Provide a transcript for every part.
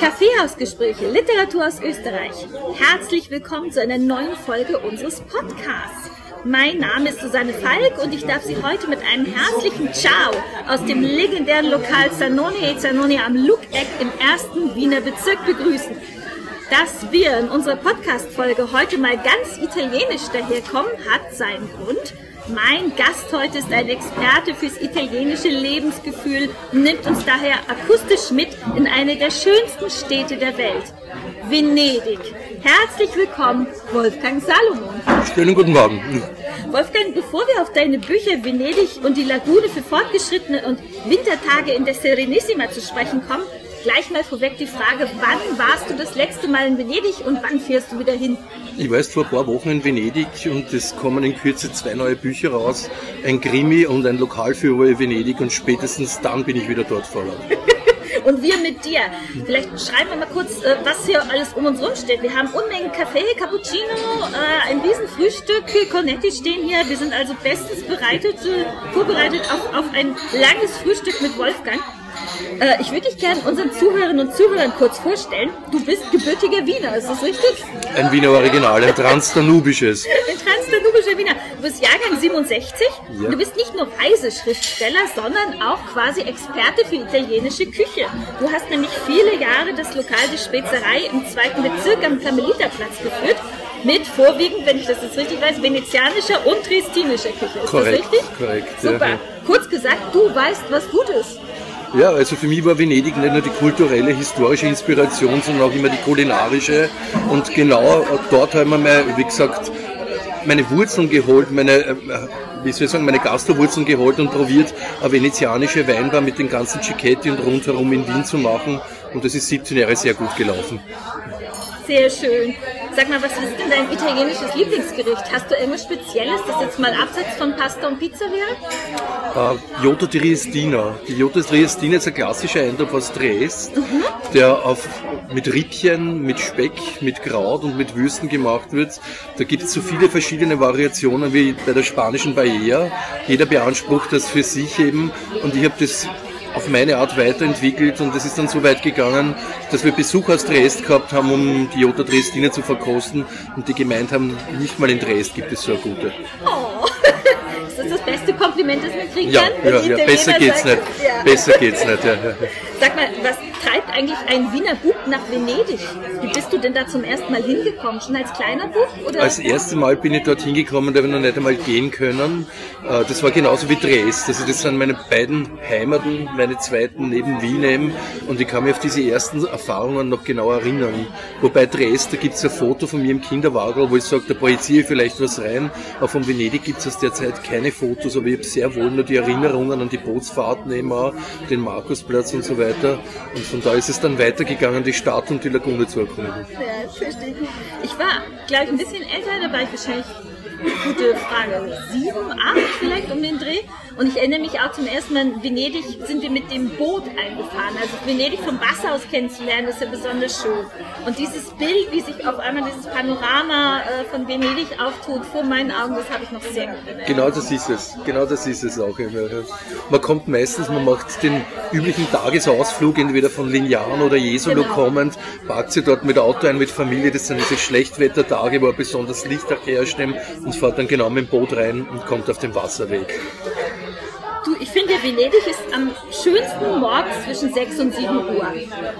Kaffeehausgespräche, Literatur aus Österreich. Herzlich willkommen zu einer neuen Folge unseres Podcasts. Mein Name ist Susanne Falk und ich darf Sie heute mit einem herzlichen Ciao aus dem legendären Lokal Zanoni e Zanoni am Lukeck im ersten Wiener Bezirk begrüßen. Dass wir in unserer Podcast-Folge heute mal ganz italienisch daherkommen, hat seinen Grund. Mein Gast heute ist ein Experte fürs italienische Lebensgefühl und nimmt uns daher akustisch mit in eine der schönsten Städte der Welt, Venedig. Herzlich willkommen, Wolfgang Salomon. Schönen guten Morgen. Wolfgang, bevor wir auf deine Bücher Venedig und die Lagune für Fortgeschrittene und Wintertage in der Serenissima zu sprechen kommen, gleich mal vorweg die Frage, wann warst du das letzte Mal in Venedig und wann fährst du wieder hin? Ich war erst vor ein paar Wochen in Venedig und es kommen in Kürze zwei neue Bücher raus. Ein Krimi und ein Lokalführer Venedig und spätestens dann bin ich wieder dort Ort. und wir mit dir. Vielleicht schreiben wir mal kurz, äh, was hier alles um uns rum steht. Wir haben Unmengen Kaffee, Cappuccino, äh, ein Riesenfrühstück, Cornetti stehen hier. Wir sind also bestens bereitet, äh, vorbereitet auf, auf ein langes Frühstück mit Wolfgang. Äh, ich würde dich gerne unseren Zuhörerinnen und Zuhörern kurz vorstellen. Du bist gebürtiger Wiener, ist das richtig? Ein Wiener Original, ein transdanubisches. ein transdanubischer Wiener. Du bist Jahrgang 67. Ja. Du bist nicht nur Reiseschriftsteller, sondern auch quasi Experte für italienische Küche. Du hast nämlich viele Jahre das Lokal der Spezerei im zweiten Bezirk am Karmeliterplatz geführt mit vorwiegend, wenn ich das jetzt richtig weiß, venezianischer und triestinischer Küche. Ist korrekt, das richtig? Korrekt. Super. Ja. Kurz gesagt, du weißt, was gut ist. Ja, also für mich war Venedig nicht nur die kulturelle, historische Inspiration, sondern auch immer die kulinarische. Und genau dort haben wir mal, wie gesagt, meine Wurzeln geholt, meine, äh, wie soll ich sagen, meine Gastrowurzeln geholt und probiert, eine venezianische Weinbar mit den ganzen Cicchetti und rundherum in Wien zu machen. Und das ist 17 Jahre sehr gut gelaufen. Sehr schön. Sag mal, was ist denn dein italienisches Lieblingsgericht? Hast du irgendwas Spezielles, das jetzt mal abseits von Pasta und Pizza wäre? Uh, Jota Triestina. Die Jota Triestina ist ein klassischer Eintopf aus Triest, mhm. der auf, mit Rippchen, mit Speck, mit Kraut und mit Würsten gemacht wird. Da gibt es so viele verschiedene Variationen wie bei der spanischen Paella. Jeder beansprucht das für sich eben und ich habe das auf meine Art weiterentwickelt und es ist dann so weit gegangen, dass wir Besuch aus Dresd gehabt haben, um die Jota Dresdiner zu verkosten und die gemeint haben, nicht mal in Dresd gibt es so eine gute. Oh. Ist das das beste Kompliment, das man kriegen ja, kann? Ja, ja, besser geht's nicht. Ja. Besser geht's nicht, ja. Sag mal, was treibt eigentlich ein Wiener Bub nach Venedig? Wie bist du denn da zum ersten Mal hingekommen? Schon als kleiner Bub? Oder? Als erstes Mal bin ich dort hingekommen, da habe ich noch nicht einmal gehen können. Äh, das war genauso wie Dresd. Also das sind meine beiden Heimaten, meine zweiten neben Wien eben. Und ich kann mich auf diese ersten Erfahrungen noch genau erinnern. Wobei Dresd, da gibt es ein Foto von mir im Kinderwagen, wo ich sage, da projiziere ich vielleicht was rein. Aber von Venedig gibt es aus der Zeit keine Fotos, aber ich habe sehr wohl nur die Erinnerungen an die Bootsfahrten eben den Markusplatz und so weiter. Und von da ist es dann weitergegangen, die Stadt und die Lagune zu erkunden. Verstehe. Ich war, glaube ich, ein bisschen älter, da war ich wahrscheinlich gute Frage. Sieben, acht vielleicht um den Dreh. Und ich erinnere mich auch zum ersten Mal in Venedig sind wir mit dem Boot eingefahren. Also Venedig vom Wasser aus kennenzulernen, ist ja besonders schön. Und dieses Bild, wie sich auf einmal dieses Panorama äh, von Venedig auftut vor meinen Augen, das habe ich noch sehr gut Genau das ist es. Genau das ist es auch. Man kommt meistens, man macht den üblichen Tagesausflug, entweder von Lignano oder Jesolo genau. kommend, parkt sie dort mit Auto ein, mit Familie. Das sind diese Schlechtwettertage, wo besonders Licht herrscht und fährt dann genau mit dem Boot rein und kommt auf den Wasserweg. Venedig ist am schönsten morgens zwischen 6 und 7 Uhr.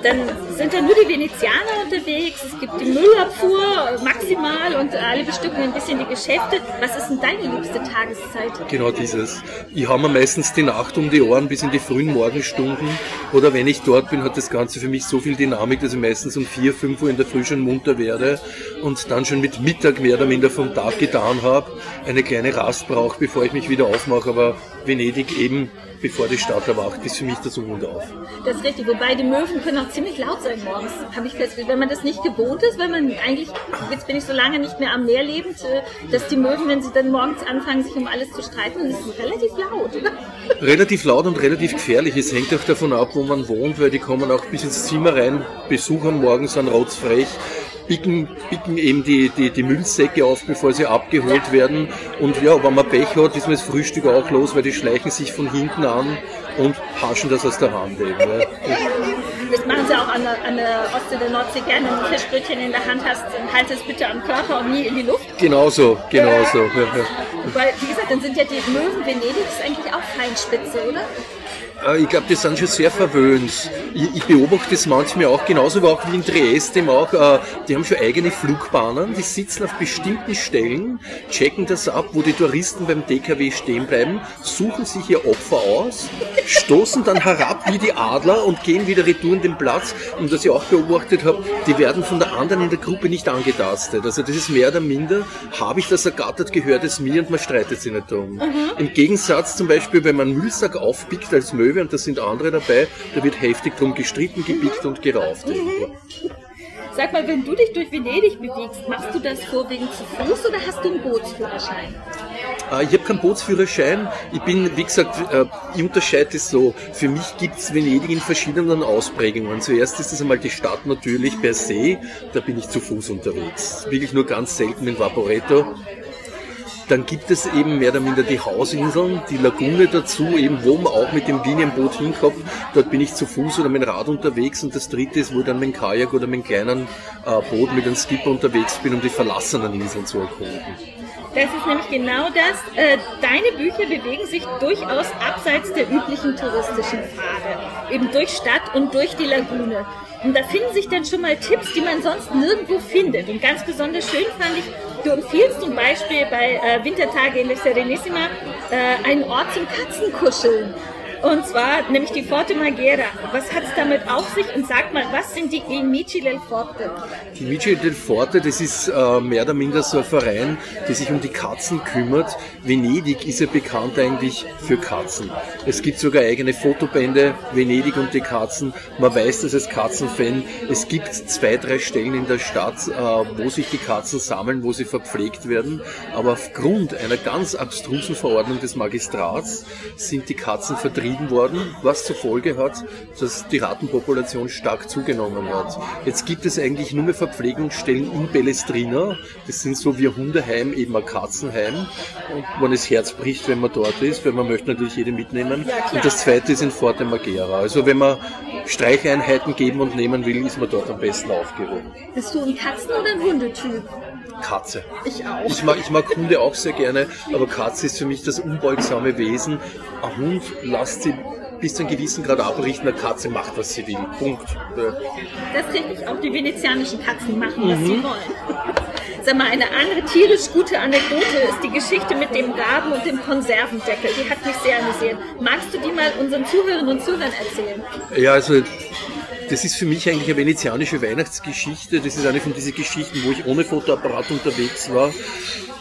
Dann sind da nur die Venezianer unterwegs, es gibt die Müllabfuhr maximal und alle bestücken ein bisschen die Geschäfte. Was ist denn deine liebste Tageszeit? Genau dieses. Ich habe mir meistens die Nacht um die Ohren bis in die frühen Morgenstunden. Oder wenn ich dort bin, hat das Ganze für mich so viel Dynamik, dass ich meistens um 4, 5 Uhr in der Früh schon munter werde und dann schon mit Mittag mehr oder minder vom Tag getan habe. Eine kleine Rast brauche, bevor ich mich wieder aufmache. Aber Venedig eben, bevor die Stadt erwacht, ist für mich das Um und Auf. Das ist richtig, wobei die Möwen können auch ziemlich laut sein morgens, habe ich festgestellt. Wenn man das nicht gewohnt ist, weil man eigentlich, jetzt bin ich so lange nicht mehr am Meer lebend, äh, dass die Möwen, wenn sie dann morgens anfangen, sich um alles zu streiten, das ist relativ laut, oder? Relativ laut und relativ gefährlich. Es hängt auch davon ab, wo man wohnt, weil die kommen auch bis ins Zimmer rein, Besuch am Morgen, sind rotzfrech picken, picken eben die, die, die Müllsäcke auf, bevor sie abgeholt werden. Und ja, wenn man Pech hat, ist man das Frühstück auch los, weil die schleichen sich von hinten an und haschen das aus der Hand eben. Ja. Das machen ja auch an der, an der Ostsee, der Nordsee gerne ein Fischbrötchen in der Hand hast, dann halt es bitte am Körper und nie in die Luft. Genau so, genau so. Ja, ja. Weil, wie gesagt, dann sind ja die Möwen Venedigs eigentlich auch Feinspitze, oder? Äh, ich glaube, die sind schon sehr verwöhnt. Ich, ich beobachte das manchmal auch, genauso auch wie in Dresden auch. Äh, die haben schon eigene Flugbahnen, die sitzen auf bestimmten Stellen, checken das ab, wo die Touristen beim DKW stehen bleiben, suchen sich ihr Opfer aus, stoßen dann herab wie die Adler und gehen wieder retour in den Platz. Und was ich auch beobachtet habe, die werden von der anderen in der Gruppe nicht angetastet. Also das ist mehr oder minder, habe ich das ergattert, gehört es mir und man streitet sich nicht darum. Mhm. Im Gegensatz zum Beispiel, wenn man einen Müllsack aufpickt als Möwe, Löwe und da sind andere dabei, da wird heftig drum gestritten, gepickt und gerauft. Sag mal, wenn du dich durch Venedig bewegst, machst du das vorwiegend zu Fuß oder hast du einen Bootsführerschein? Äh, ich habe keinen Bootsführerschein. Ich bin, wie gesagt, äh, ich unterscheide es so. Für mich gibt es Venedig in verschiedenen Ausprägungen. Zuerst ist es einmal die Stadt natürlich per se. Da bin ich zu Fuß unterwegs. Wirklich nur ganz selten in Vaporetto. Dann gibt es eben mehr oder minder die Hausinseln, die Lagune dazu, eben wo man auch mit dem Linienboot hinkommt. Dort bin ich zu Fuß oder mit dem Rad unterwegs. Und das dritte ist, wo ich dann mit dem Kajak oder mit einem kleinen äh, Boot mit einem Skipper unterwegs bin, um die verlassenen Inseln zu erkunden. Das ist nämlich genau das. Äh, deine Bücher bewegen sich durchaus abseits der üblichen touristischen Pfade. Eben durch Stadt und durch die Lagune. Und da finden sich dann schon mal Tipps, die man sonst nirgendwo findet. Und ganz besonders schön fand ich, du empfiehlst zum Beispiel bei äh, Wintertage in der Serenissima äh, einen Ort zum Katzenkuscheln. Und zwar nämlich die Forte Maghera. Was hat es damit auf sich? Und sag mal, was sind die Amici del Forte? Die Amici del Forte, das ist äh, mehr oder minder so ein Verein, der sich um die Katzen kümmert. Venedig ist ja bekannt eigentlich für Katzen. Es gibt sogar eigene Fotobände, Venedig und die Katzen. Man weiß das als Katzenfan. Es gibt zwei, drei Stellen in der Stadt, äh, wo sich die Katzen sammeln, wo sie verpflegt werden. Aber aufgrund einer ganz abstrusen Verordnung des Magistrats sind die Katzen vertrieben vertrieben worden, was zur Folge hat, dass die Rattenpopulation stark zugenommen hat. Jetzt gibt es eigentlich nur mehr Verpflegungsstellen in Bellestrina. Das sind so wie ein Hundeheim, eben ein Katzenheim. Und man das Herz bricht, wenn man dort ist, weil man möchte natürlich jede mitnehmen. Und das zweite ist in Forte Magera. Also wenn man Streicheinheiten geben und nehmen will, ist man dort am besten aufgehoben. Bist du ein Katzen- oder ein Hundetyp? Katze. Ich auch. Ich mag, ich mag Hunde auch sehr gerne, aber Katze ist für mich das unbeugsame Wesen. Ein Hund lasst sie bis zu einem gewissen Grad abrichten, eine Katze macht, was sie will. Punkt. Das ist richtig, auch die venezianischen Katzen machen, was mhm. sie wollen. Sag mal, eine andere tierisch gute Anekdote ist die Geschichte mit dem Raben und dem Konservendeckel. Die hat mich sehr amüsiert. Magst du die mal unseren Zuhörerinnen und Zuhörern erzählen? Ja, also das ist für mich eigentlich eine venezianische Weihnachtsgeschichte. Das ist eine von diesen Geschichten, wo ich ohne Fotoapparat unterwegs war.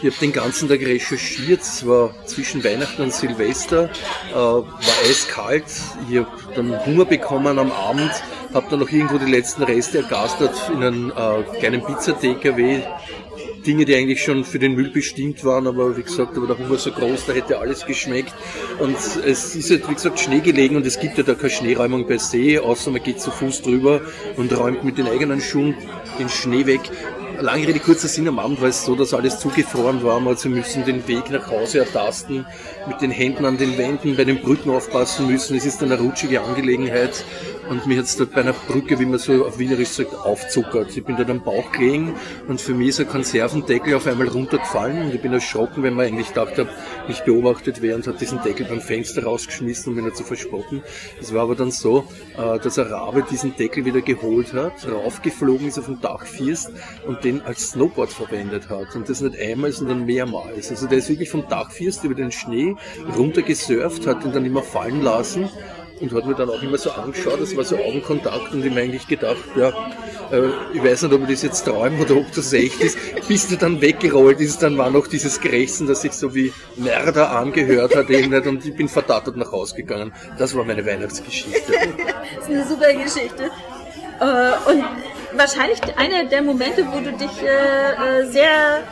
Ich habe den ganzen Tag recherchiert. Es war zwischen Weihnachten und Silvester, äh, war eiskalt. Ich habe dann Hunger bekommen am Abend, habe dann noch irgendwo die letzten Reste ergastert in einem äh, kleinen Pizza-TKW Dinge, die eigentlich schon für den Müll bestimmt waren, aber wie gesagt, aber der Hunger so groß, da hätte alles geschmeckt. Und es ist halt, wie gesagt, Schnee gelegen und es gibt ja da keine Schneeräumung per se, außer man geht zu Fuß drüber und räumt mit den eigenen Schuhen den Schnee weg. Lange Rede, kurzer Sinn, am Abend war es so, dass alles zugefroren war. Also wir müssen den Weg nach Hause ertasten, mit den Händen an den Wänden, bei den Brücken aufpassen müssen. Es ist eine rutschige Angelegenheit und mir hat es dort bei einer Brücke, wie man so auf Wienerisch sagt, aufzuckert. Ich bin dort am Bauch gelegen und für mich ist ein Konservendeckel auf einmal runtergefallen und ich bin erschrocken, wenn man eigentlich gedacht hat, mich beobachtet wäre und hat diesen Deckel beim Fenster rausgeschmissen, um ihn nicht zu verspotten. Es war aber dann so, äh, dass ein Rabe diesen Deckel wieder geholt hat, raufgeflogen ist auf den Dachfirst und den als Snowboard verwendet hat. Und das nicht einmal, sondern mehrmals. Also der ist wirklich vom Dachfirst über den Schnee runtergesurft, hat ihn dann immer fallen lassen und hat mir dann auch immer so angeschaut, das war so Augenkontakt und ich mir eigentlich gedacht, ja, äh, ich weiß nicht, ob ich das jetzt träume oder ob das echt ist. Bis der dann weggerollt ist, dann war noch dieses Krächzen, das sich so wie Mörder angehört hat eben nicht und ich bin verdattert nach Hause gegangen. Das war meine Weihnachtsgeschichte. das ist eine super Geschichte. Äh, und wahrscheinlich einer der Momente, wo du dich äh, sehr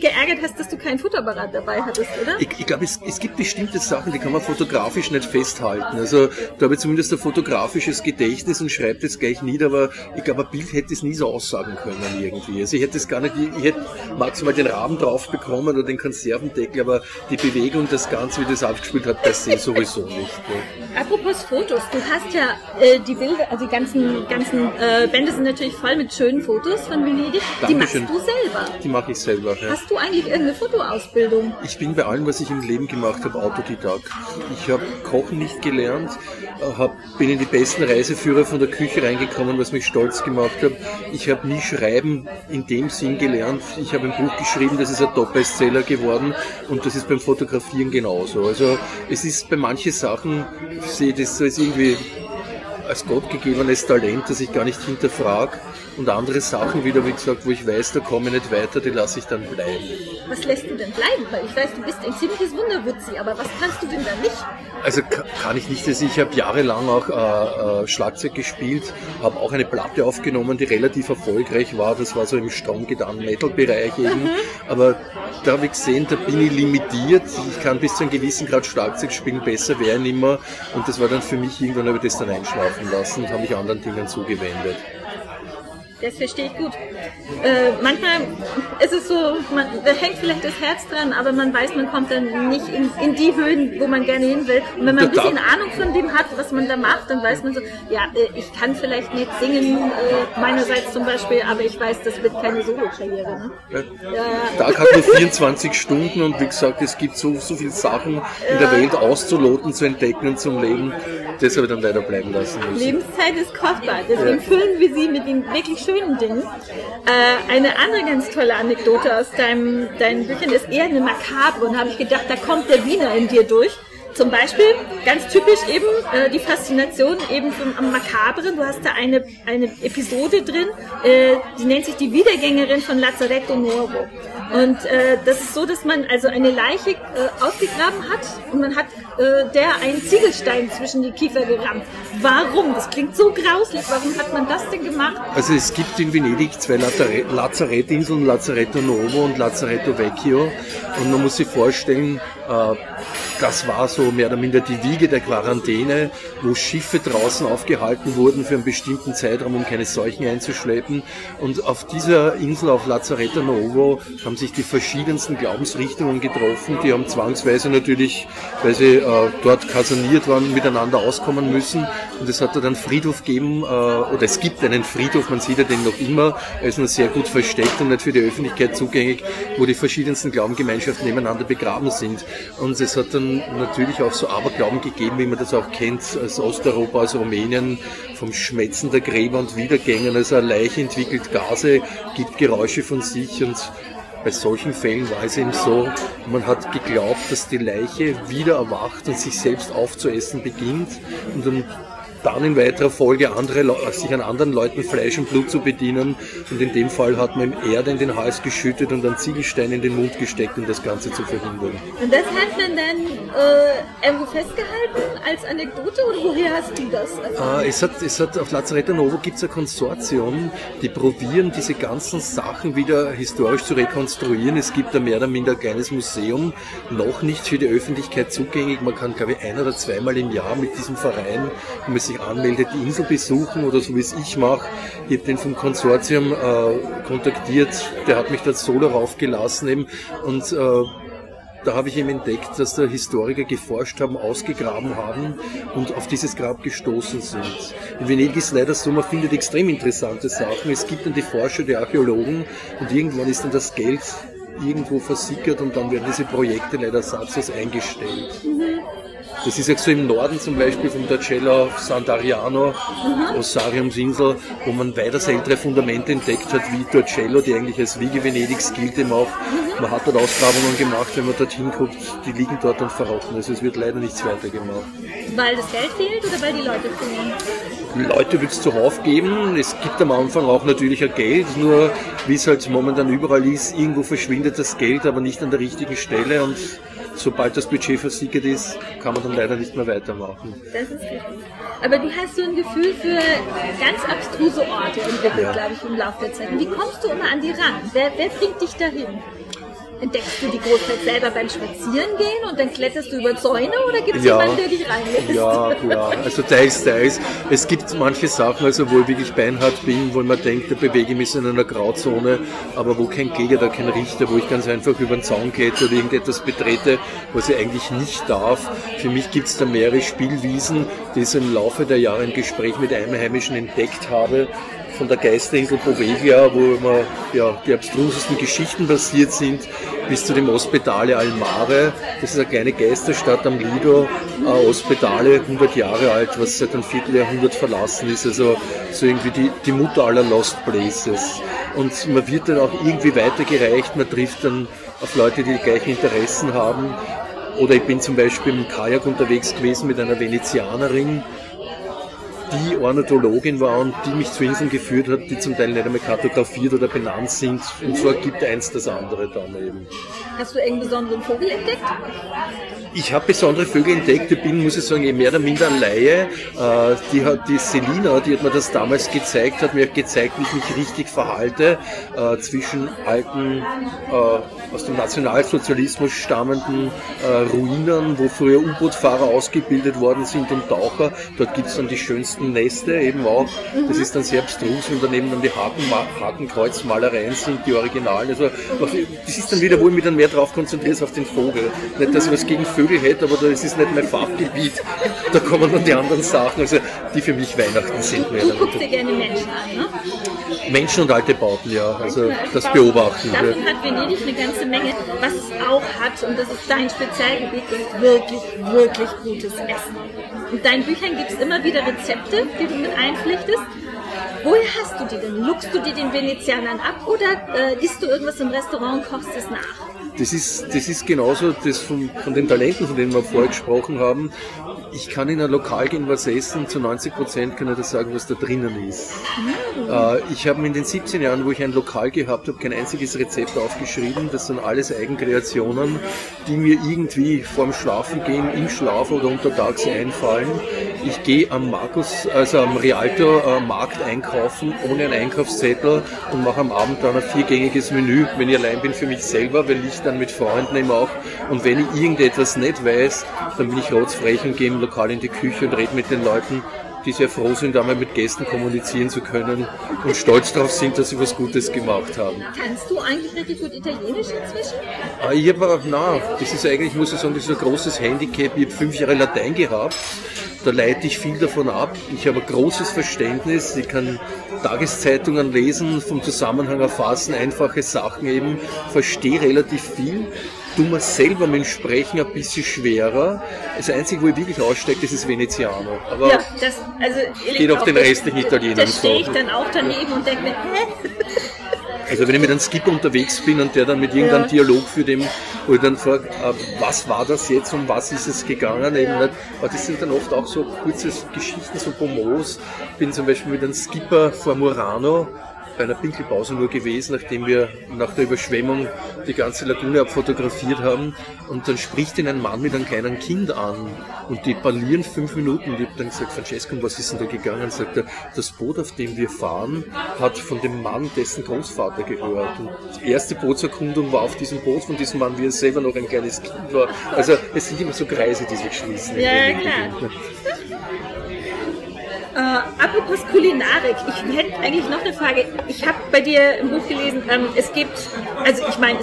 geärgert hast, dass du keinen Fotoapparat dabei hattest, oder? Ich, ich glaube, es, es gibt bestimmte Sachen, die kann man fotografisch nicht festhalten. Also da habe ich zumindest ein fotografisches Gedächtnis und schreibe das gleich nieder, aber ich glaube, ein Bild hätte es nie so aussagen können irgendwie. Also ich hätte es gar nicht, ich hätte maximal den Rahmen drauf bekommen oder den Konservendeckel, aber die Bewegung, das Ganze, wie das abgespielt hat, das sehe sowieso nicht. Ja. Apropos Fotos, du hast ja äh, die Bilder, also die ganzen, ganzen äh, Bände sind natürlich voll mit schönen Fotos von Venedig. Die machst Dankeschön. du selber. Die mache ich selber. Ja. Hast du eigentlich irgendeine Fotoausbildung? Ich bin bei allem, was ich im Leben gemacht habe, Autodidakt. Ich habe Kochen nicht gelernt, äh, hab, bin in die besten Reiseführer von der Küche reingekommen, was mich stolz gemacht hat. Ich habe nie Schreiben in dem Sinn gelernt. Ich habe ein Buch geschrieben, das ist ein Top-Bestseller geworden und das ist beim Fotografieren genauso. Also es ist bei manchen Sachen, ich sehe das so als irgendwie als gottgegebenes Talent, das ich gar nicht hinterfrage. Und andere Sachen wieder, wie gesagt, wo ich weiß, da komme ich nicht weiter, die lasse ich dann bleiben. Was lässt du denn bleiben? Weil ich weiß, du bist ein ziemliches Wunderwutzi, aber was kannst du denn da nicht? Also ka- kann ich nicht. Also ich habe jahrelang auch äh, äh, Schlagzeug gespielt, habe auch eine Platte aufgenommen, die relativ erfolgreich war. Das war so im Stromgedan Metal-Bereich eben. Aber da habe ich gesehen, da bin ich limitiert. Ich kann bis zu einem gewissen Grad Schlagzeug spielen, besser wäre nicht mehr. Und das war dann für mich irgendwann habe ich das dann einschlafen lassen und habe mich anderen Dingen zugewendet. Das verstehe ich gut. Äh, manchmal ist es so, man, da hängt vielleicht das Herz dran, aber man weiß, man kommt dann nicht in, in die Höhen, wo man gerne hin will. Und wenn man ein bisschen Ahnung von dem hat, was man da macht, dann weiß man so, ja, äh, ich kann vielleicht nicht singen, äh, meinerseits zum Beispiel, aber ich weiß, das wird keine Solo-Karriere. Ne? Ja. Ja, Tag hat nur 24 Stunden und wie gesagt, es gibt so, so viele Sachen in der Welt auszuloten, zu entdecken und zum Leben. Das habe ich dann leider bleiben lassen müssen. Lebenszeit ist kostbar, deswegen füllen wir sie mit den wirklich schönen Dingen. Äh, eine andere ganz tolle Anekdote aus deinem, deinen Büchern ist eher eine makabre und habe ich gedacht, da kommt der Wiener in dir durch. Zum Beispiel, ganz typisch eben, äh, die Faszination eben vom, Makabren. Du hast da eine, eine Episode drin, äh, die nennt sich die Wiedergängerin von Lazaretto Nuovo. Und äh, das ist so, dass man also eine Leiche äh, ausgegraben hat und man hat äh, der einen Ziegelstein zwischen die Kiefer gerammt. Warum? Das klingt so grauslich. Warum hat man das denn gemacht? Also es gibt in Venedig zwei Lazare- Lazarettinseln, Lazaretto Novo und Lazaretto Vecchio. Und man muss sich vorstellen, äh, das war so mehr oder minder die Wiege der Quarantäne, wo Schiffe draußen aufgehalten wurden für einen bestimmten Zeitraum, um keine Seuchen einzuschleppen. Und auf dieser Insel, auf Lazaretto Novo, haben sich die verschiedensten Glaubensrichtungen getroffen. Die haben zwangsweise natürlich, weil sie äh, dort kaserniert waren, miteinander auskommen müssen. Und es hat dort einen Friedhof gegeben, äh, oder es gibt einen Friedhof, man sieht ja den noch immer, er ist nur sehr gut versteckt und nicht für die Öffentlichkeit zugänglich, wo die verschiedensten Glaubengemeinschaften nebeneinander begraben sind. Und es hat dann natürlich auch so Aberglauben gegeben, wie man das auch kennt aus Osteuropa, aus Rumänien, vom Schmetzen der Gräber und Wiedergängen. Also eine Leiche entwickelt Gase, gibt Geräusche von sich und bei solchen Fällen war es eben so, man hat geglaubt, dass die Leiche wieder erwacht und sich selbst aufzuessen beginnt und dann dann in weiterer Folge andere, Leu- sich an anderen Leuten Fleisch und Blut zu bedienen. Und in dem Fall hat man ihm Erde in den Hals geschüttet und einen Ziegelstein in den Mund gesteckt, um das Ganze zu verhindern. Und das hat man dann äh, irgendwo festgehalten als Anekdote oder woher hast du das? Äh, es, hat, es hat auf Lazaretto Novo gibt es ein Konsortium, die probieren diese ganzen Sachen wieder historisch zu rekonstruieren. Es gibt da mehr oder minder ein kleines Museum, noch nicht für die Öffentlichkeit zugänglich. Man kann, glaube ich, ein oder zweimal im Jahr mit diesem Verein, wenn man sich anmeldet, die Insel besuchen oder so wie es ich mache. Ich habe den vom Konsortium äh, kontaktiert, der hat mich dort solo raufgelassen eben und äh, da habe ich eben entdeckt, dass da Historiker geforscht haben, ausgegraben haben und auf dieses Grab gestoßen sind. In Venedig ist leider so, man findet extrem interessante Sachen. Es gibt dann die Forscher, die Archäologen und irgendwann ist dann das Geld irgendwo versickert und dann werden diese Projekte leider satzlos eingestellt. Das ist jetzt so im Norden zum Beispiel vom Torcello Sant'Ariano, Ossariumsinsel, wo man weitaus ältere Fundamente entdeckt hat, wie Torcello, die eigentlich als Wiege Venedigs gilt eben auch. Man hat dort Ausgrabungen gemacht, wenn man dorthin guckt, die liegen dort und verrotten. Also es wird leider nichts weiter gemacht. Weil das Geld fehlt oder weil die Leute fehlen? Die Leute wird es zuhauf geben. Es gibt am Anfang auch natürlich ein Geld, nur wie es halt momentan überall ist, irgendwo verschwindet das Geld, aber nicht an der richtigen Stelle und sobald das Budget versickert ist, kann man dann leider nicht mehr weitermachen. Das ist richtig. Aber wie hast du ein Gefühl für ganz abstruse Orte entwickelt, Ja. glaube ich, im Laufe der Zeit? Und wie kommst du immer an die ran? Wer, wer bringt dich dahin? Entdeckst du die Großzeit selber beim Spazierengehen und dann kletterst du über Zäune oder gibt es Ja. jemanden, der dich reinlässt? Ja, ja, also teils, teils. Es gibt manche Sachen, also wo ich wirklich beinhart bin, wo man denkt, da bewege ich mich in einer Grauzone, aber wo kein Geiger, da kein Richter, wo ich ganz einfach über den Zaun kletter oder irgendetwas betrete, was ich eigentlich nicht darf. Für mich gibt es da mehrere Spielwiesen, die ich so im Laufe der Jahre im Gespräch mit Einheimischen entdeckt habe. Von der Geisterinsel Poveglia, wo immer ja, die abstrusesten Geschichten passiert sind, bis zu dem Ospedale Almare. Das ist eine kleine Geisterstadt am Lido. Äh, Ospedale, 100 Jahre alt, was seit einem Vierteljahrhundert verlassen ist. Also so irgendwie die, die Mutter aller Lost Places. Und man wird dann auch irgendwie weitergereicht. Man trifft dann auf Leute, die die gleichen Interessen haben. Oder ich bin zum Beispiel im Kajak unterwegs gewesen mit einer Venezianerin, die Ornithologin war und die mich zu Inseln geführt hat, die zum Teil nicht einmal kartografiert oder benannt sind. Und so ergibt eins das andere dann eben. Hast du irgendeinen besonderen Vogel entdeckt? Ich habe besondere Vögel entdeckt, ich bin, muss ich sagen, eh mehr oder minder ein Laie. Äh, Die hat die Selina, die hat mir das damals gezeigt, hat mir gezeigt, wie ich mich richtig verhalte äh, zwischen alten, äh, aus dem Nationalsozialismus stammenden Ruinen, wo früher U-Boot-Fahrer ausgebildet worden sind und Taucher. Dort gibt's dann die schönsten Neste eben auch. Das ist dann sehr abstrus und daneben dann die Haken, Hakenkreuzmalereien sind, die Originalen. Also das ist dann wieder, wo ich mich dann mehr drauf konzentriere, ist auf den Vogel. Nicht, dass ich was gegen Vögel hätte, aber das ist nicht mein Fachgebiet. Da kommen dann die anderen Sachen, also die für mich Weihnachten sind. Du guckst dir gerne Menschen an, ne? Menschen und alte Bauten, ja. Also das Beobachten. Davon hat Venedig eine ganze Menge. Was es auch hat, und das ist dein Spezialgebiet, ist wirklich, wirklich gutes Essen. In deinen Büchern gibt es immer wieder Rezepte, die du mit einpflichtest. Woher hast du die denn? Luckst du die den Venezianern ab oder äh, isst du irgendwas im Restaurant und kochst es nach? Das ist, das ist genauso das von, von den Talenten, von denen wir vorher gesprochen haben. Ich kann in ein Lokal gehen, was essen, zu 90 Prozent kann ich das sagen, was da drinnen ist. Äh, ich habe in den 17 Jahren, wo ich ein Lokal gehabt habe, kein einziges Rezept aufgeschrieben. Das sind alles Eigenkreationen, die mir irgendwie vorm Schlafengehen, im Schlaf oder untertags einfallen. Ich gehe am Markus, also am Rialto äh, Markt einkaufen, ohne einen Einkaufszettel und mache am Abend dann ein viergängiges Menü, wenn ich allein bin für mich selber, weil ich dann mit Freunden eben auch. Und wenn ich irgendetwas nicht weiß, dann bin ich rotzfrech und gehe im Lokal in die Küche und rede mit den Leuten, die sehr froh sind, einmal mit Gästen kommunizieren zu können und stolz darauf sind, dass sie was Gutes gemacht haben. Kannst du eigentlich richtig gut Italienisch inzwischen? Ah, Ich habe na, das ist eigentlich, muss ich sagen, das ist ein großes Handicap. Ich habe fünf Jahre Latein gehabt. Da leite ich viel davon ab. Ich habe ein großes Verständnis. Ich kann Tageszeitungen lesen, vom Zusammenhang erfassen, einfache Sachen eben, verstehe relativ viel. Tu mir selber mit dem Sprechen ein bisschen schwerer. Das Einzige, wo ich wirklich aussteige, das ist Veneziano. Aber Ja, das, also Geht auf den restlichen Italienern Da stehe ich dann auch daneben und denke mir, hä? Also wenn ich mit einem Skipper unterwegs bin und der dann mit irgendeinem Ja. Dialog für dem, wo ich dann frage, äh, was war das jetzt, um was ist es gegangen, eben nicht. Aber das sind dann oft auch so kurze Geschichten, so Pomos. Ich bin zum Beispiel mit einem Skipper vor Murano bei einer Pinkelpause nur gewesen, nachdem wir nach der Überschwemmung die ganze Lagune abfotografiert haben. Und dann spricht ihn ein Mann mit einem kleinen Kind an und die parlieren fünf Minuten. Und ich habe dann gesagt, Francesco, was ist denn da gegangen? Sagt er, das Boot, auf dem wir fahren, hat von dem Mann dessen Großvater gehört. Und die erste Bootserkundung war auf diesem Boot von diesem Mann, wie er selber noch ein kleines Kind war. Also es sind immer so Kreise, die sich schließen. Ja, klar. Äh, apropos Kulinarik, ich hätte eigentlich noch eine Frage. Ich habe bei dir im Buch gelesen, ähm, es gibt, also ich meine,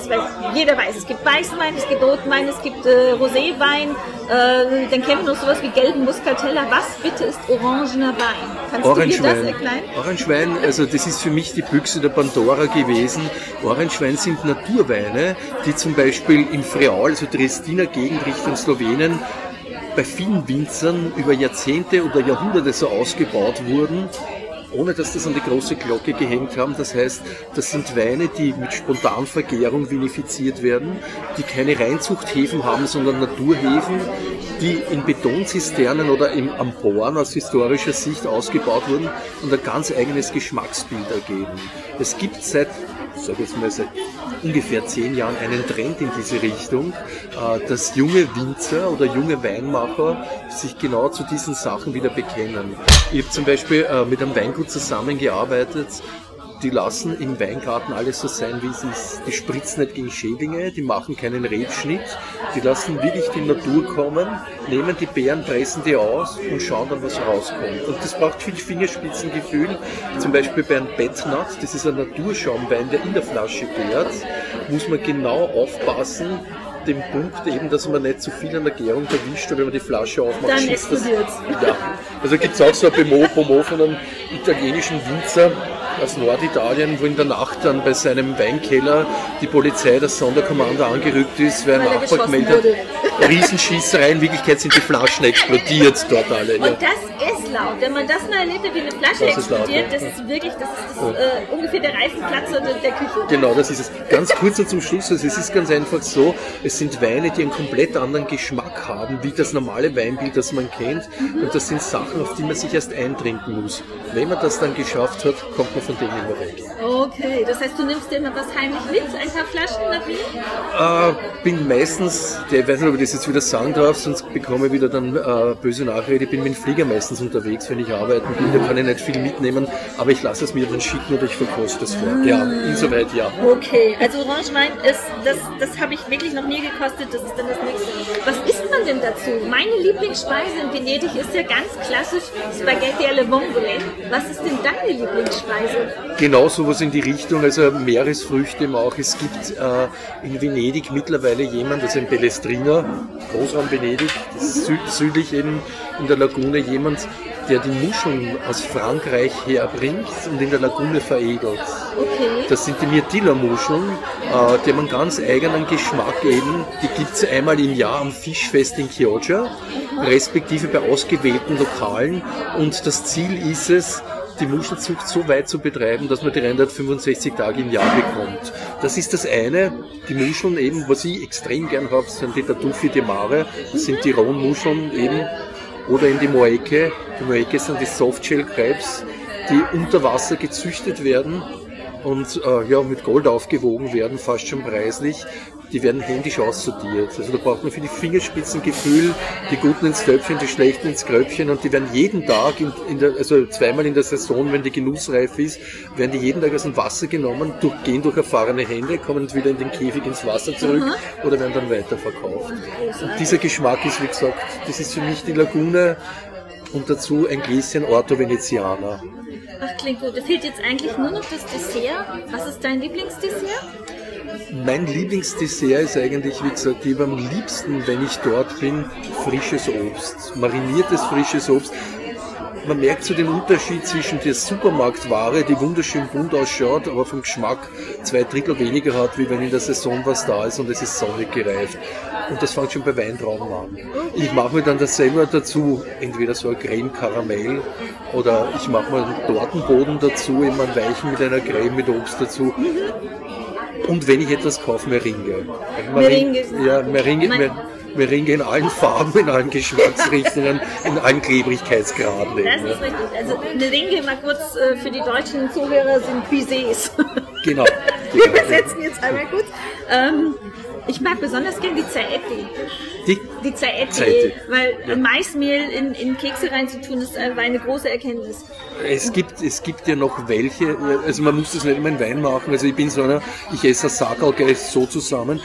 jeder weiß, es gibt weißen Wein, es gibt roten Wein, es gibt äh, Roséwein, äh, dann kennen wir noch sowas wie gelben Muscatella. Was bitte ist orangener Wein? Kannst du mir das erklären? Orangewein, also das ist für mich die Büchse der Pandora gewesen. Orangewein sind Naturweine, die zum Beispiel im Freal, also Dresdner Gegend Richtung Slowenien, bei vielen Winzern über Jahrzehnte oder Jahrhunderte so ausgebaut wurden, ohne dass das an die große Glocke gehängt haben. Das heißt, das sind Weine, die mit Spontanvergärung vinifiziert werden, die keine Reinzuchthäfen haben, sondern Naturhefen, die in Betonzisternen oder im Amboren aus historischer Sicht ausgebaut wurden und ein ganz eigenes Geschmacksbild ergeben. Es gibt seit, sage jetzt mal seit ungefähr zehn Jahren einen Trend in diese Richtung, äh, dass junge Winzer oder junge Weinmacher sich genau zu diesen Sachen wieder bekennen. Ich habe zum Beispiel äh, mit einem Weingut zusammengearbeitet, die lassen im Weingarten alles so sein, wie es ist. Die spritzen nicht gegen Schädlinge, die machen keinen Rebschnitt, die lassen wirklich die Natur kommen, nehmen die Beeren, pressen die aus und schauen dann, was rauskommt. Und das braucht viel Fingerspitzengefühl. Zum Beispiel bei einem Bettnut, das ist ein Naturschaumwein, der in der Flasche gärt, muss man genau aufpassen, dem Punkt eben, dass man nicht zu viel an der Gärung erwischt, wenn man die Flasche aufmacht, Dann schießt das. Ja. Also gibt es auch so ein Bemo, Pomo von einem italienischen Winzer aus Norditalien, wo in der Nacht dann bei seinem Weinkeller die Polizei, das Sonderkommando angerückt ist, weil ein Nachbar gemeldet hat, Riesenschießerei, in Wirklichkeit sind die Flaschen explodiert dort alle. Ja. Und das ist laut. Wenn man das mal erlebt, wie eine Flasche Das ist laut, explodiert, ja. das ist wirklich, das ist das, äh, ungefähr der Reifenplatz der, der Küche. Genau, das ist es. Ganz kurz noch zum Schluss. Also es ist ganz einfach so, es sind Weine, die einen komplett anderen Geschmack haben, wie das normale Weinbild, das man kennt. Und das sind Sachen, auf die man sich erst eintrinken muss. Wenn man das dann geschafft hat, kommt man von denen immer weg. Okay, das heißt, du nimmst dir immer was heimlich mit, ein paar Flaschen nach Wien? Äh, bin meistens, der, ich weiß nicht, ob ich das jetzt wieder sagen darf, sonst bekomme ich wieder dann äh, böse Nachrede. Ich bin mit dem Flieger meistens unterwegs, wenn ich arbeiten bin. Da kann ich nicht viel mitnehmen, aber ich lasse es mir dann schicken oder ich verkoste es vor. Ja, insoweit ja. Okay, also Orangewein ist, das, das habe ich wirklich noch nie gekostet, das ist dann das nächste. Was isst denn dazu? Meine Lieblingsspeise in Venedig ist ja ganz klassisch Spaghetti alle Vongole. Was ist denn deine Lieblingsspeise? Genau sowas in die Richtung, also Meeresfrüchte auch. Es gibt äh, in Venedig mittlerweile jemand, also in Pelestrina, Großraum Venedig, süd südlich eben in der Lagune, jemand, der die Muscheln aus Frankreich herbringt und in der Lagune veredelt. Okay. Das sind die Mirtilla-Muscheln, äh, die haben einen ganz eigenen Geschmack eben. Die gibt es einmal im Jahr am Fischfest in Chioggia, respektive bei ausgewählten Lokalen. Und das Ziel ist es, die Muschelzucht so weit zu betreiben, dass man die 365 Tage im Jahr bekommt. Das ist das eine. Die Muscheln eben, was ich extrem gern habe, sind die Tartufi di Mare. Das sind die Ronmuscheln eben. Oder in die Moeke. Die Moeke sind die Softshell-Krebs, die unter Wasser gezüchtet werden und äh, ja, mit Gold aufgewogen werden, fast schon preislich. Die werden händisch aussortiert. Also da braucht man für die Fingerspitzengefühl, die Guten ins Töpfchen, die Schlechten ins Gröpfchen und die werden jeden Tag, in, in der, also zweimal in der Saison, wenn die genussreif ist, werden die jeden Tag aus dem Wasser genommen, durch, gehen durch erfahrene Hände, kommen wieder in den Käfig ins Wasser zurück oder werden dann weiterverkauft. Und dieser Geschmack ist, wie gesagt, das ist für mich die Lagune und dazu ein Gläschen Orto Veneziana. Ach, klingt gut. Da fehlt jetzt eigentlich nur noch das Dessert. Was ist dein Lieblingsdessert? Mein Lieblingsdessert ist eigentlich, wie gesagt, ich am liebsten, wenn ich dort bin, frisches Obst. Mariniertes frisches Obst. Man merkt so den Unterschied zwischen der Supermarktware, die wunderschön bunt ausschaut, aber vom Geschmack zwei Drittel weniger hat, wie wenn in der Saison was da ist und es ist sonnig gereift. Und das fängt schon bei Weintrauben an. Ich mache mir dann das selber dazu, entweder so ein Creme Karamell oder ich mache mir einen Tortenboden dazu, eben einen weichen mit einer Creme mit Obst dazu. Und wenn ich etwas kaufe, Meringue. Meringue. Ja, Meringue, Mein- Mer- Meringue in allen Farben, in allen Geschmacksrichtungen, in allen Klebrigkeitsgraden. Das Eben, ist richtig. Also Meringue mal kurz äh, für die deutschen Zuhörer sind Pisés. Genau. Wir übersetzen jetzt einmal kurz. Ähm, ich mag besonders gern die Zaetti. Die, Die Zaetti, Zaetti. weil Ja. Maismehl in, in Kekse reinzutun, ist äh, war eine große Erkenntnis. es, gibt, es gibt ja noch welche, also man muss das nicht immer in Wein machen, also ich bin so einer, ich esse Sackerl so zusammen.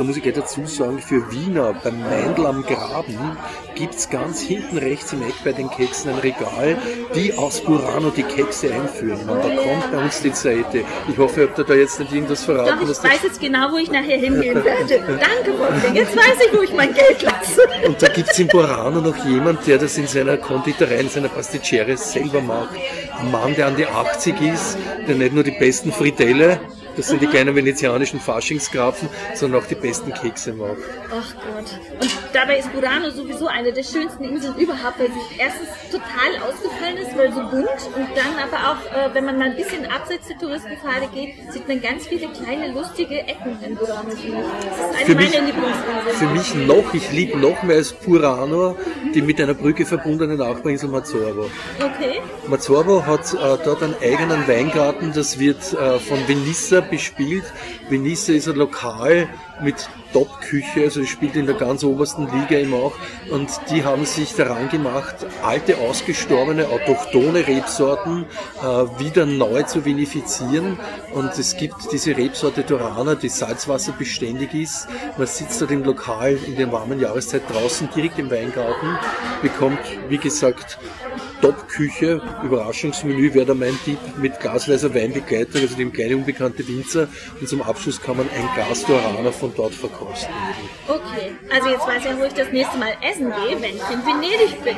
Da muss ich gleich dazu sagen, für Wiener beim Meindl am Graben gibt's ganz hinten rechts im Eck bei den Keksen ein Regal, die aus Burano die Kekse einführen. Und da kommt bei uns die Seite. Ich hoffe, ihr habt da jetzt nicht irgendwas verraten. Doch, ich weiß jetzt genau, wo ich nachher hingehen werde. Danke, Wolfgang. Jetzt weiß ich, wo ich mein Geld lasse. Und da gibt's in Burano noch jemand, der das in seiner Konditorei, in seiner Pasticceria selber macht. Ein Mann, der an die 80 ist, der nicht nur die besten Fritelle, das sind die kleinen venezianischen Faschingsgrafen, sondern auch die besten Kekse macht. Ach Gott. Und dabei ist Burano sowieso eine der schönsten Inseln überhaupt, weil sie erstens total ausgefallen ist, weil so bunt und dann aber auch, äh, wenn man mal ein bisschen abseits der Touristenpfade geht, sieht man ganz viele kleine lustige Ecken in Burano. Das ist eine Für meiner mich- Lieblingsinseln. Für mich noch, ich liebe noch mehr als Burano die mit einer Brücke verbundene Nachbarinsel Mazzorbo. Okay. Mazzorbo hat äh, dort einen eigenen Weingarten, das wird äh, von Venissa Venisa bespielt. Venisa ist ein Lokal mit Top-Küche, also spielt in der ganz obersten Liga immer auch. Und die haben sich daran gemacht, alte, ausgestorbene, autochtone Rebsorten äh, wieder neu zu vinifizieren. Und es gibt diese Rebsorte Dorana, die salzwasserbeständig ist. Man sitzt dort im Lokal in der warmen Jahreszeit draußen direkt im Weingarten, bekommt, wie gesagt, Top-Küche, Überraschungsmenü wäre da mein Tipp mit Glasweiser Weinbegleiter, also dem kleinen unbekannte Winzer. Und zum Abschluss kann man ein Glas Dorana von dort verkosten. Okay, also jetzt weiß ich, wo ich das nächste Mal essen gehe, wenn ich in Venedig bin.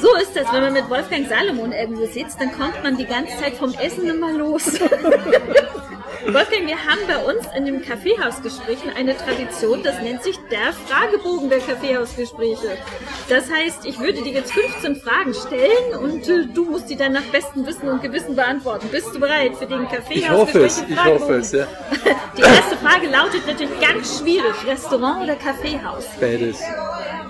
So ist das, wenn man mit Wolfgang Salomon irgendwo sitzt, dann kommt man die ganze Zeit vom Essen immer los. Wolfgang, wir haben bei uns in den Kaffeehausgesprächen eine Tradition, das nennt sich der Fragebogen der Kaffeehausgespräche. Das heißt, ich würde dir jetzt 15 Fragen stellen und äh, du musst die dann nach bestem Wissen und Gewissen beantworten. Bist du bereit für den Kaffeehausgespräche? Ich hoffe es, ich hoffe es, ja. Die erste Frage lautet natürlich ganz schwierig, Restaurant oder Kaffeehaus? Beides.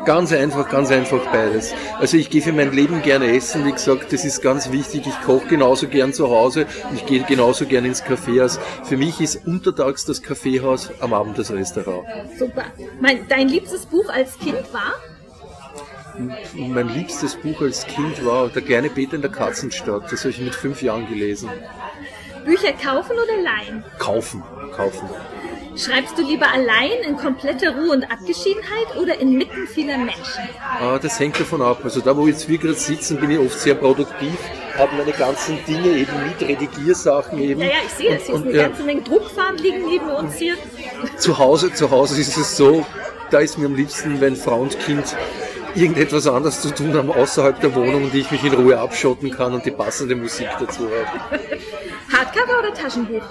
Ganz einfach, ganz einfach beides. Also ich gehe für mein Leben gerne essen, wie gesagt, das ist ganz wichtig. Ich koche genauso gern zu Hause und ich gehe genauso gern ins Kaffeehaus. Für mich ist untertags das Kaffeehaus, am Abend das Restaurant. Super. Mein, dein liebstes Buch als Kind war? Mein liebstes Buch als Kind war Der kleine Peter in der Katzenstadt. Das habe ich mit fünf Jahren gelesen. Bücher kaufen oder leihen? Kaufen, kaufen. Schreibst du lieber allein in kompletter Ruhe und Abgeschiedenheit oder inmitten vieler Menschen? Ah, das hängt davon ab. Also da, wo jetzt wir gerade sitzen, bin ich oft sehr produktiv, habe meine ganzen Dinge eben mit Redigiersachen eben. Ja, ja, ich sehe es. Hier ist eine ja, ganze Menge Druckfarben liegen neben uns hier. zu Hause, zu Hause ist es so, da ist mir am liebsten, wenn Frau und Kind irgendetwas anderes zu tun haben außerhalb der Wohnung und ich mich in Ruhe abschotten kann und die passende Musik dazu habe. Hardcover oder Taschenbuch?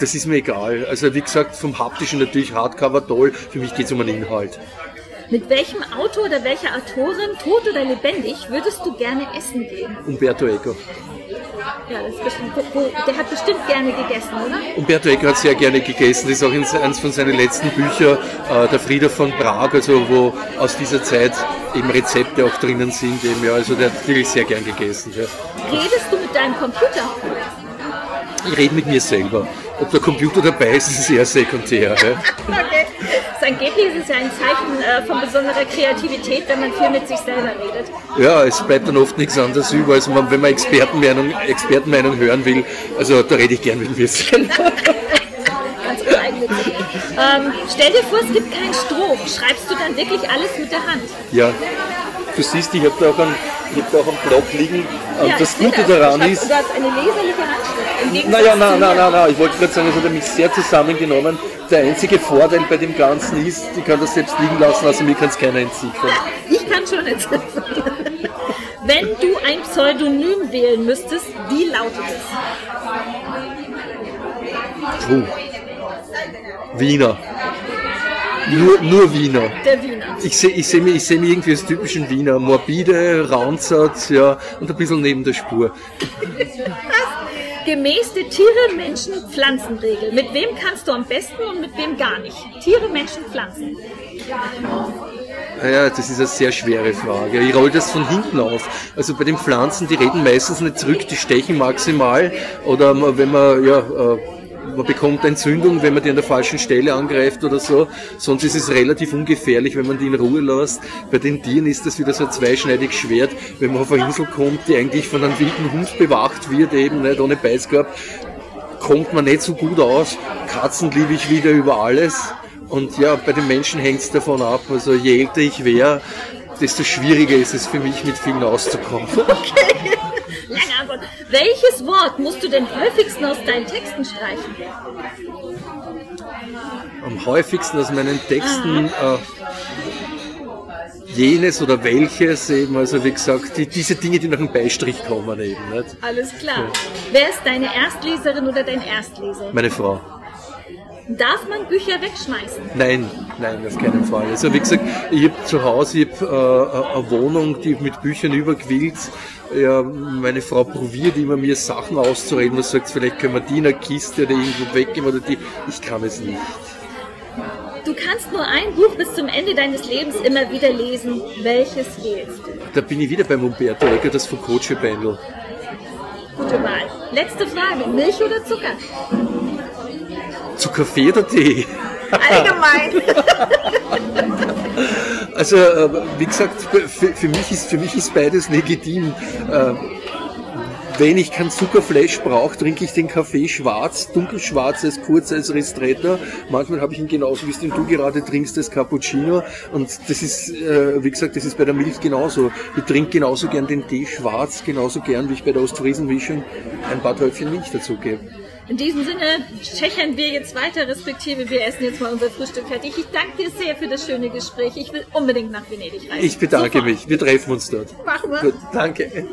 Das ist mir egal. Also wie gesagt, vom haptischen natürlich Hardcover toll. Für mich geht es um den Inhalt. Mit welchem Autor oder welcher Autorin, tot oder lebendig, würdest du gerne essen gehen? Umberto Eco. Ja, das ist bestimmt, der hat bestimmt gerne gegessen, oder? Umberto Eco hat sehr gerne gegessen. Das ist auch in- eines von seinen letzten Büchern, äh, der Frieder von Prag, also wo aus dieser Zeit eben Rezepte auch drinnen sind. Eben, ja, also der hat wirklich sehr gern gegessen. Ja. Redest du mit deinem Computer? Ich rede mit mir selber. Ob der Computer dabei ist, ist eher sekundär. Ja. Okay. So angeblich ist es ja ein Zeichen äh, von besonderer Kreativität, wenn man viel mit sich selber redet. ja, es bleibt dann oft nichts anderes über, als wenn man Expertenmeinung, Expertenmeinung hören will. Also da rede ich gern mit mir selber. Ähm, stell dir vor, es gibt keinen Strom. Schreibst du dann wirklich alles mit der Hand? Ja. Du siehst, ich habe da auch einen, ich hab da auch einen Block liegen. Und Ja, das Gute daran schreibst- ist, Du hast eine leserliche Handschrift. Naja, nein, nein, nein, nein, ich wollte gerade sagen, es hat mich sehr zusammengenommen. Der einzige Vorteil bei dem Ganzen ist, ich kann das selbst liegen lassen, also mir kann es keiner entziffern. Ich kann schon entziffern. Wenn du ein Pseudonym wählen müsstest, wie lautet es? Puh. Wiener. Nur, nur Wiener. Der Wiener. Ich sehe ich seh mich, ich seh mich irgendwie als typischen Wiener. Morbide, Raunzert, ja, und ein bisschen neben der Spur. Gemäß der Tiere, Menschen, Pflanzenregel. Mit wem kannst du am besten und mit wem gar nicht? Tiere, Menschen, Pflanzen. Ja, das ist eine sehr schwere Frage. Ich roll das von hinten auf. Also bei den Pflanzen, die reden meistens nicht zurück, die stechen maximal. Oder wenn man, ja, äh, man bekommt Entzündung, wenn man die an der falschen Stelle angreift oder so. Sonst ist es relativ ungefährlich, wenn man die in Ruhe lässt. Bei den Tieren ist das wieder so ein zweischneidiges Schwert. Wenn man auf eine Insel kommt, die eigentlich von einem wilden Hund bewacht wird, eben nicht ohne Beißkorb, kommt man nicht so gut aus. Katzen liebe ich wieder über alles. Und ja, bei den Menschen hängt es davon ab. Also je älter ich wäre, desto schwieriger ist es für mich, mit vielen auszukommen. Antwort. Welches Wort musst du denn häufigsten aus deinen Texten streichen? Am häufigsten aus meinen Texten äh, jenes oder welches eben, also wie gesagt, die, diese Dinge, die nach dem Beistrich kommen eben. Nicht? Alles klar. Wer ist deine Erstleserin oder dein Erstleser? Meine Frau. Darf man Bücher wegschmeißen? Nein, nein, auf keinen Fall. Also wie gesagt, ich habe zu Hause ich hab, äh, eine Wohnung, die mit Büchern überquillt. Ja, meine Frau probiert immer mir Sachen auszureden und sagt, vielleicht können wir die in einer Kiste oder irgendwo weggeben oder die. Ich kann es nicht. Du kannst nur ein Buch bis zum Ende deines Lebens immer wieder lesen. Welches wählst du? Da bin ich wieder beim Umberto Eco, das Foucault-Bändel. Gute Wahl. Letzte Frage. Milch oder Zucker? Zu Kaffee oder Tee? Allgemein. Also, äh, wie gesagt, für, mich ist, für mich ist beides legitim. Äh, wenn ich kein Zuckerflash brauche, trinke ich den Kaffee schwarz, dunkelschwarz als kurz als Ristretto. Manchmal habe ich ihn genauso, wie es den du gerade trinkst, als Cappuccino. Und das ist, äh, wie gesagt, das ist bei der Milch genauso. Ich trinke genauso gern den Tee schwarz, genauso gern, wie ich bei der Ostfriesenmischung ein paar Tröpfchen Milch dazugebe. In diesem Sinne schächern wir jetzt weiter, respektive wir essen jetzt mal unser Frühstück fertig. Ich danke dir sehr für das schöne Gespräch. Ich will unbedingt nach Venedig reisen. Ich bedanke Super. mich. Wir treffen uns dort. Machen wir. Gut, danke.